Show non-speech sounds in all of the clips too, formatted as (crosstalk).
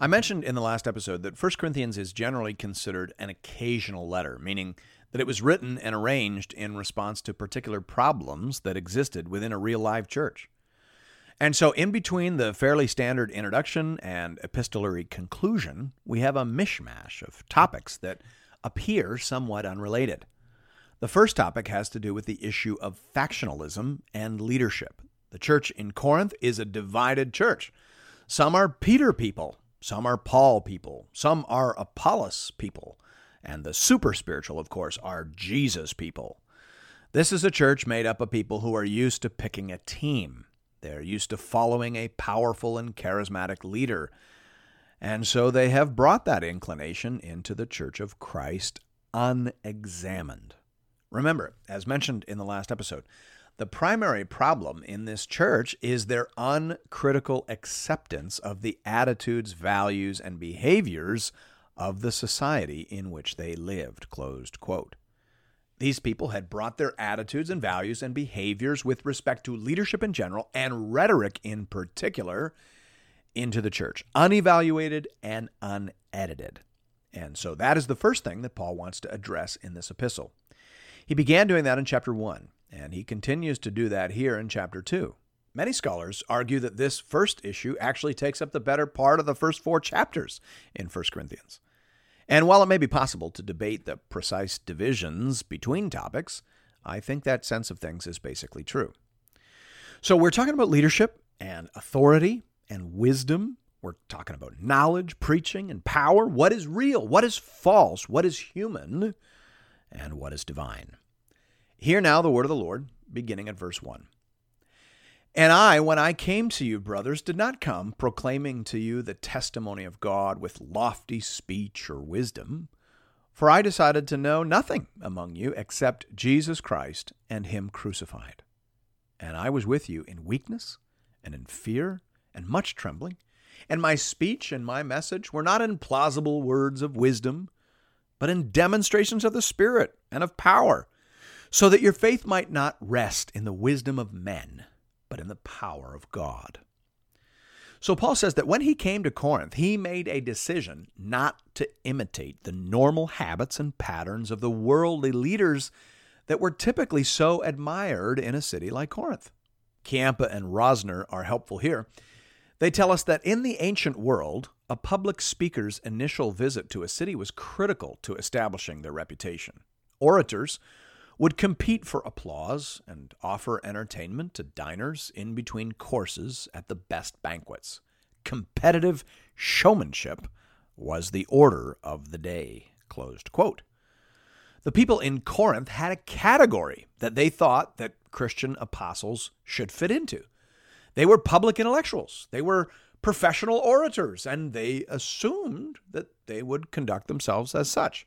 I mentioned in the last episode that 1 Corinthians is generally considered an occasional letter, meaning that it was written and arranged in response to particular problems that existed within a real live church. And so, in between the fairly standard introduction and epistolary conclusion, we have a mishmash of topics that appear somewhat unrelated. The first topic has to do with the issue of factionalism and leadership. The church in Corinth is a divided church. Some are Peter people, some are Paul people, some are Apollos people, and the super spiritual, of course, are Jesus people. This is a church made up of people who are used to picking a team. They're used to following a powerful and charismatic leader. And so they have brought that inclination into the church of Christ unexamined. Remember, as mentioned in the last episode, the primary problem in this church is their uncritical acceptance of the attitudes, values, and behaviors of the society in which they lived. Closed quote. These people had brought their attitudes and values and behaviors with respect to leadership in general and rhetoric in particular into the church, unevaluated and unedited. And so that is the first thing that Paul wants to address in this epistle. He began doing that in chapter 1. And he continues to do that here in chapter 2. Many scholars argue that this first issue actually takes up the better part of the first four chapters in 1 Corinthians. And while it may be possible to debate the precise divisions between topics, I think that sense of things is basically true. So we're talking about leadership and authority and wisdom. We're talking about knowledge, preaching, and power. What is real? What is false? What is human? And what is divine? Hear now the word of the Lord, beginning at verse 1. And I, when I came to you, brothers, did not come proclaiming to you the testimony of God with lofty speech or wisdom, for I decided to know nothing among you except Jesus Christ and Him crucified. And I was with you in weakness and in fear and much trembling, and my speech and my message were not in plausible words of wisdom, but in demonstrations of the Spirit and of power so that your faith might not rest in the wisdom of men, but in the power of God. So Paul says that when he came to Corinth, he made a decision not to imitate the normal habits and patterns of the worldly leaders that were typically so admired in a city like Corinth. Ciampa and Rosner are helpful here. They tell us that in the ancient world, a public speaker's initial visit to a city was critical to establishing their reputation. Orators would compete for applause and offer entertainment to diners in between courses at the best banquets. Competitive showmanship was the order of the day. The people in Corinth had a category that they thought that Christian apostles should fit into. They were public intellectuals. They were professional orators, and they assumed that they would conduct themselves as such.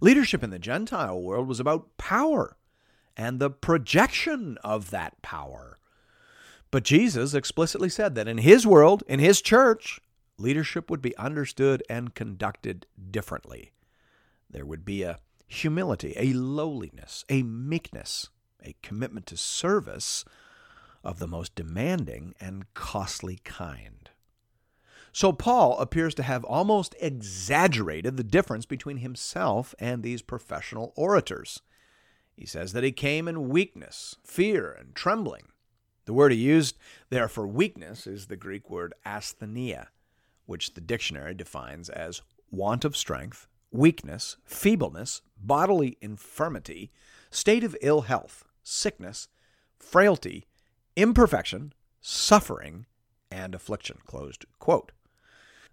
Leadership in the Gentile world was about power and the projection of that power. But Jesus explicitly said that in his world, in his church, leadership would be understood and conducted differently. There would be a humility, a lowliness, a meekness, a commitment to service of the most demanding and costly kind. So Paul appears to have almost exaggerated the difference between himself and these professional orators. He says that he came in weakness, fear, and trembling. The word he used there for weakness is the Greek word asthenia, which the dictionary defines as want of strength weakness, feebleness, bodily infirmity, state of ill health, sickness, frailty, imperfection, suffering, and affliction. Closed quote.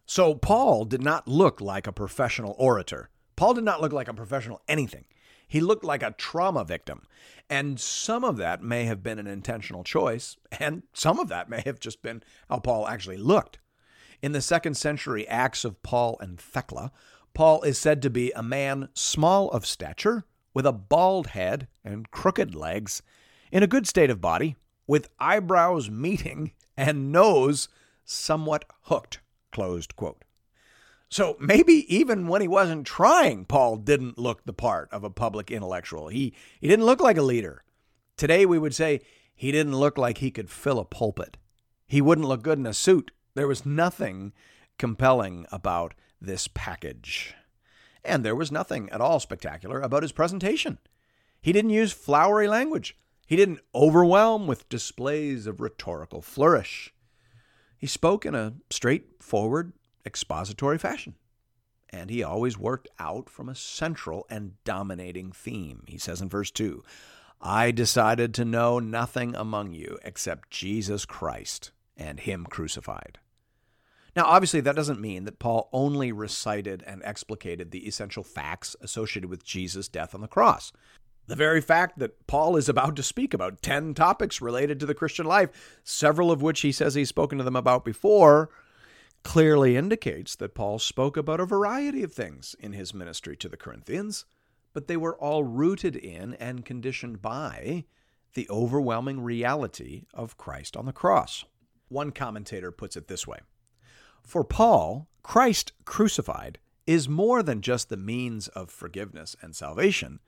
So Paul did not look like a professional orator. Paul did not look like a professional anything. He looked like a trauma victim. And some of that may have been an intentional choice, and some of that may have just been how Paul actually looked. In the second century Acts of Paul and Thecla, Paul is said to be a man small of stature, with a bald head and crooked legs, in a good state of body, with eyebrows meeting and nose somewhat hooked. Closed quote. So maybe even when he wasn't trying, Paul didn't look the part of a public intellectual. He, he didn't look like a leader. Today we would say he didn't look like he could fill a pulpit. He wouldn't look good in a suit. There was nothing compelling about this package. And there was nothing at all spectacular about his presentation. He didn't use flowery language. He didn't overwhelm with displays of rhetorical flourish. He spoke in a straightforward, expository fashion. And he always worked out from a central and dominating theme. He says in verse 2 I decided to know nothing among you except Jesus Christ and Him crucified. Now, obviously, that doesn't mean that Paul only recited and explicated the essential facts associated with Jesus' death on the cross. The very fact that Paul is about to speak about 10 topics related to the Christian life, several of which he says he's spoken to them about before, clearly indicates that Paul spoke about a variety of things in his ministry to the Corinthians, but they were all rooted in and conditioned by the overwhelming reality of Christ on the cross. One commentator puts it this way For Paul, Christ crucified is more than just the means of forgiveness and salvation,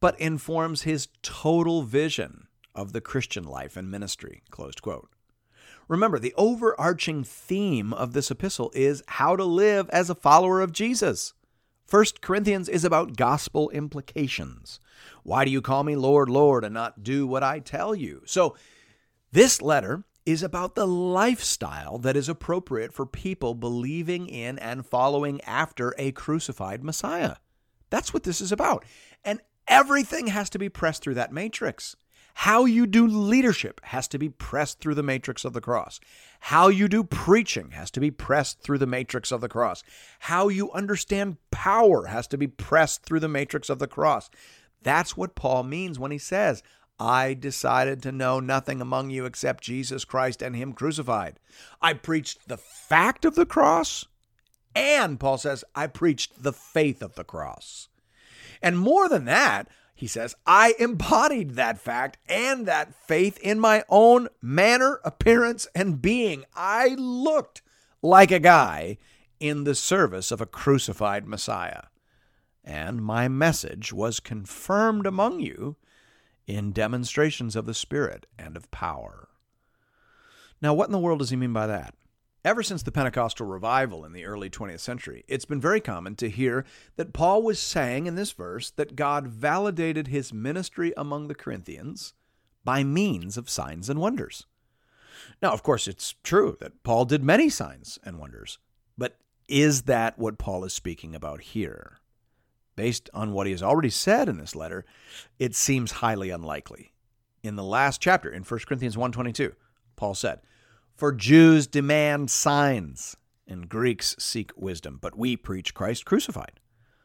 but informs his total vision of the Christian life and ministry. Closed quote. Remember, the overarching theme of this epistle is how to live as a follower of Jesus. 1 Corinthians is about gospel implications. Why do you call me Lord, Lord, and not do what I tell you? So, this letter is about the lifestyle that is appropriate for people believing in and following after a crucified Messiah. That's what this is about. And everything has to be pressed through that matrix. How you do leadership has to be pressed through the matrix of the cross. How you do preaching has to be pressed through the matrix of the cross. How you understand power has to be pressed through the matrix of the cross. That's what Paul means when he says, I decided to know nothing among you except Jesus Christ and Him crucified. I preached the fact of the cross, and Paul says, I preached the faith of the cross. And more than that, he says, I embodied that fact and that faith in my own manner, appearance, and being. I looked like a guy in the service of a crucified Messiah. And my message was confirmed among you in demonstrations of the Spirit and of power. Now, what in the world does he mean by that? Ever since the Pentecostal revival in the early 20th century, it's been very common to hear that Paul was saying in this verse that God validated his ministry among the Corinthians by means of signs and wonders. Now, of course, it's true that Paul did many signs and wonders, but is that what Paul is speaking about here? Based on what he has already said in this letter, it seems highly unlikely. In the last chapter, in 1 Corinthians 1.22, Paul said, for Jews demand signs, and Greeks seek wisdom, but we preach Christ crucified.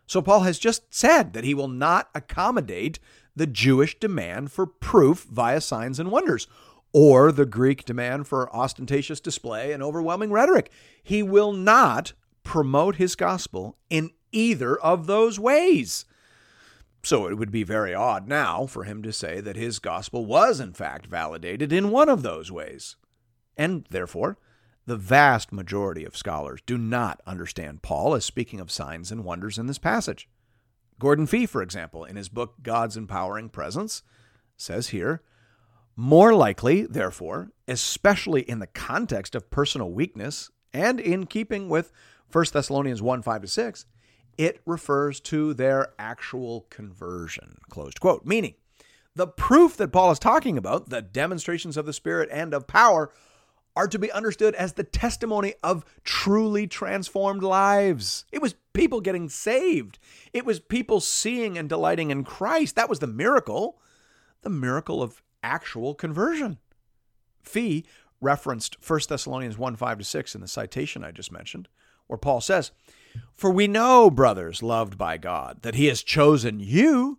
So Paul has just said that he will not accommodate the Jewish demand for proof via signs and wonders, or the Greek demand for ostentatious display and overwhelming rhetoric. He will not promote his gospel in either of those ways. So it would be very odd now for him to say that his gospel was, in fact, validated in one of those ways. And therefore, the vast majority of scholars do not understand Paul as speaking of signs and wonders in this passage. Gordon Fee, for example, in his book God's Empowering Presence, says here, more likely, therefore, especially in the context of personal weakness and in keeping with 1 Thessalonians 1 5 to 6, it refers to their actual conversion. Closed quote. Meaning, the proof that Paul is talking about, the demonstrations of the Spirit and of power, are to be understood as the testimony of truly transformed lives. It was people getting saved, it was people seeing and delighting in Christ. That was the miracle, the miracle of actual conversion. Fee referenced 1 Thessalonians 1 5 to 6 in the citation I just mentioned, where Paul says, For we know, brothers loved by God, that he has chosen you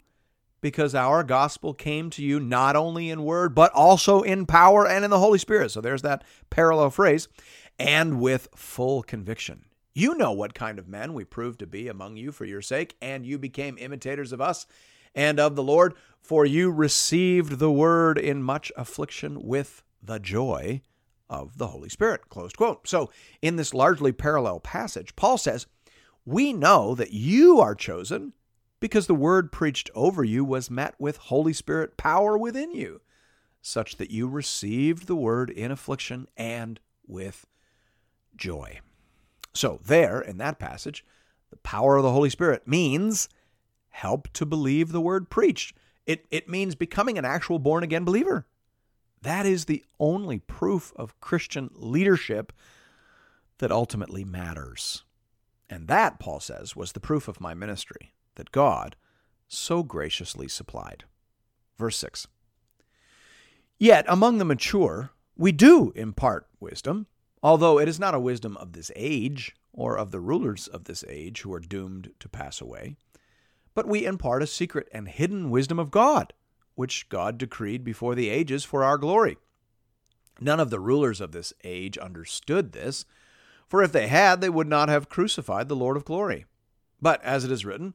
because our gospel came to you not only in word, but also in power and in the Holy Spirit. So there's that parallel phrase, and with full conviction. You know what kind of men we proved to be among you for your sake, and you became imitators of us and of the Lord, for you received the word in much affliction with the joy of the Holy Spirit. Closed quote. So, in this largely parallel passage, Paul says, We know that you are chosen because the word preached over you was met with Holy Spirit power within you, such that you received the word in affliction and with joy. So, there in that passage, the power of the Holy Spirit means help to believe the word preached. It, it means becoming an actual born again believer. That is the only proof of Christian leadership that ultimately matters. And that, Paul says, was the proof of my ministry that God so graciously supplied. Verse 6 Yet among the mature, we do impart wisdom, although it is not a wisdom of this age or of the rulers of this age who are doomed to pass away, but we impart a secret and hidden wisdom of God, which God decreed before the ages for our glory. None of the rulers of this age understood this, for if they had, they would not have crucified the Lord of glory. But as it is written,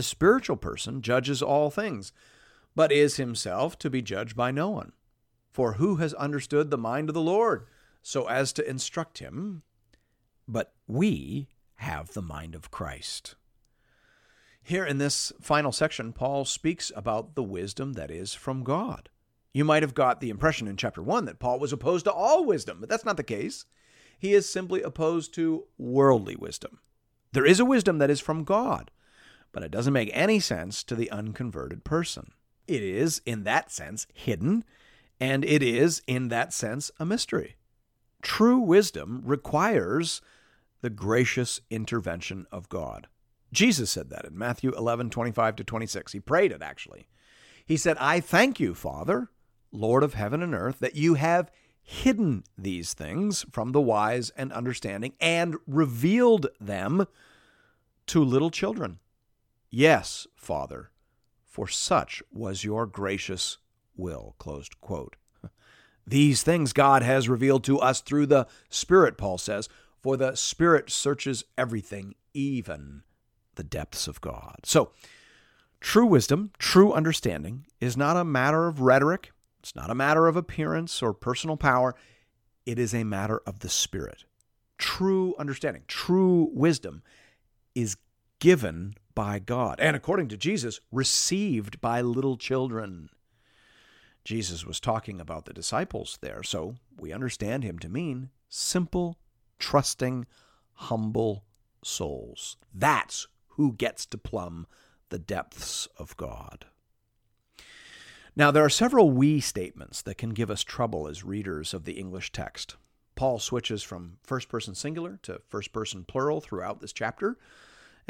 The spiritual person judges all things, but is himself to be judged by no one. For who has understood the mind of the Lord so as to instruct him? But we have the mind of Christ. Here in this final section, Paul speaks about the wisdom that is from God. You might have got the impression in chapter 1 that Paul was opposed to all wisdom, but that's not the case. He is simply opposed to worldly wisdom. There is a wisdom that is from God, but it doesn't make any sense to the unconverted person. It is, in that sense, hidden, and it is, in that sense, a mystery. True wisdom requires the gracious intervention of God. Jesus said that in Matthew 11, 25 to 26. He prayed it, actually. He said, I thank you, Father, Lord of heaven and earth, that you have hidden these things from the wise and understanding and revealed them to little children. Yes, Father, for such was your gracious will. (laughs) These things God has revealed to us through the Spirit, Paul says, for the Spirit searches everything, even the depths of God. So, true wisdom, true understanding is not a matter of rhetoric, it's not a matter of appearance or personal power, it is a matter of the Spirit. True understanding, true wisdom is given by God, and according to Jesus, received by little children. Jesus was talking about the disciples there, so we understand him to mean simple, trusting, humble souls. That's who gets to plumb the depths of God. Now, there are several we statements that can give us trouble as readers of the English text. Paul switches from first person singular to first person plural throughout this chapter.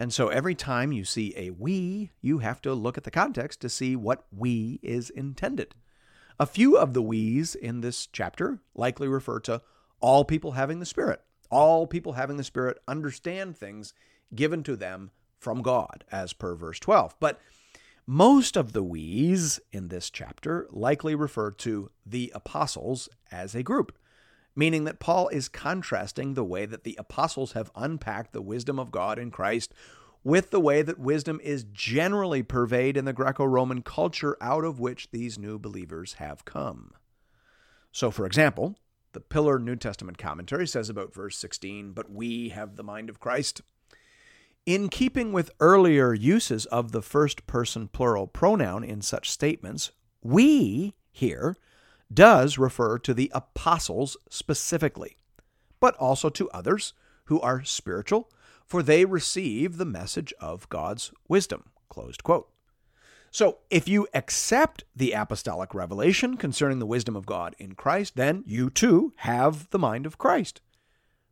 And so every time you see a we, you have to look at the context to see what we is intended. A few of the we's in this chapter likely refer to all people having the Spirit. All people having the Spirit understand things given to them from God, as per verse 12. But most of the we's in this chapter likely refer to the apostles as a group, meaning that Paul is contrasting the way that the apostles have unpacked the wisdom of God in Christ with the way that wisdom is generally purveyed in the Greco Roman culture out of which these new believers have come. So, for example, the Pillar New Testament commentary says about verse 16, But we have the mind of Christ. In keeping with earlier uses of the first person plural pronoun in such statements, we here does refer to the apostles specifically, but also to others who are spiritual, for they receive the message of God's wisdom. Closed quote. So, if you accept the apostolic revelation concerning the wisdom of God in Christ, then you too have the mind of Christ,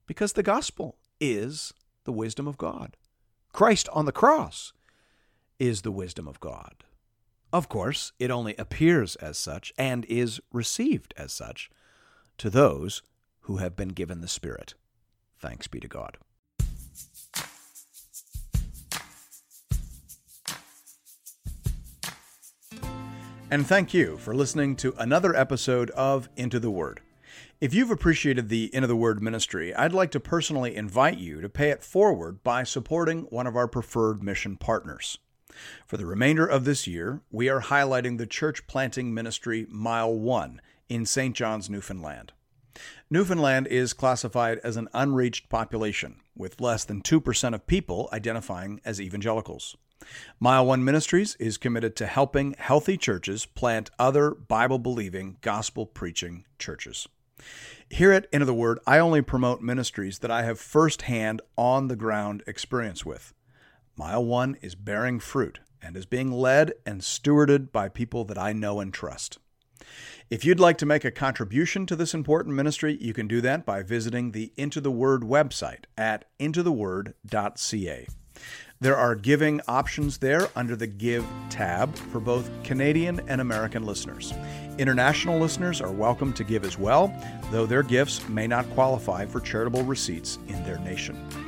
because the gospel is the wisdom of God. Christ on the cross is the wisdom of God. Of course, it only appears as such and is received as such to those who have been given the Spirit. Thanks be to God. And thank you for listening to another episode of Into the Word. If you've appreciated the Into the Word ministry, I'd like to personally invite you to pay it forward by supporting one of our preferred mission partners. For the remainder of this year, we are highlighting the church planting ministry Mile 1 in St. John's, Newfoundland. Newfoundland is classified as an unreached population, with less than 2% of people identifying as evangelicals. Mile One Ministries is committed to helping healthy churches plant other Bible believing, gospel preaching churches. Here at Into the Word, I only promote ministries that I have firsthand on the ground experience with. Mile One is bearing fruit and is being led and stewarded by people that I know and trust. If you'd like to make a contribution to this important ministry, you can do that by visiting the Into the Word website at intotheword.ca. There are giving options there under the Give tab for both Canadian and American listeners. International listeners are welcome to give as well, though their gifts may not qualify for charitable receipts in their nation.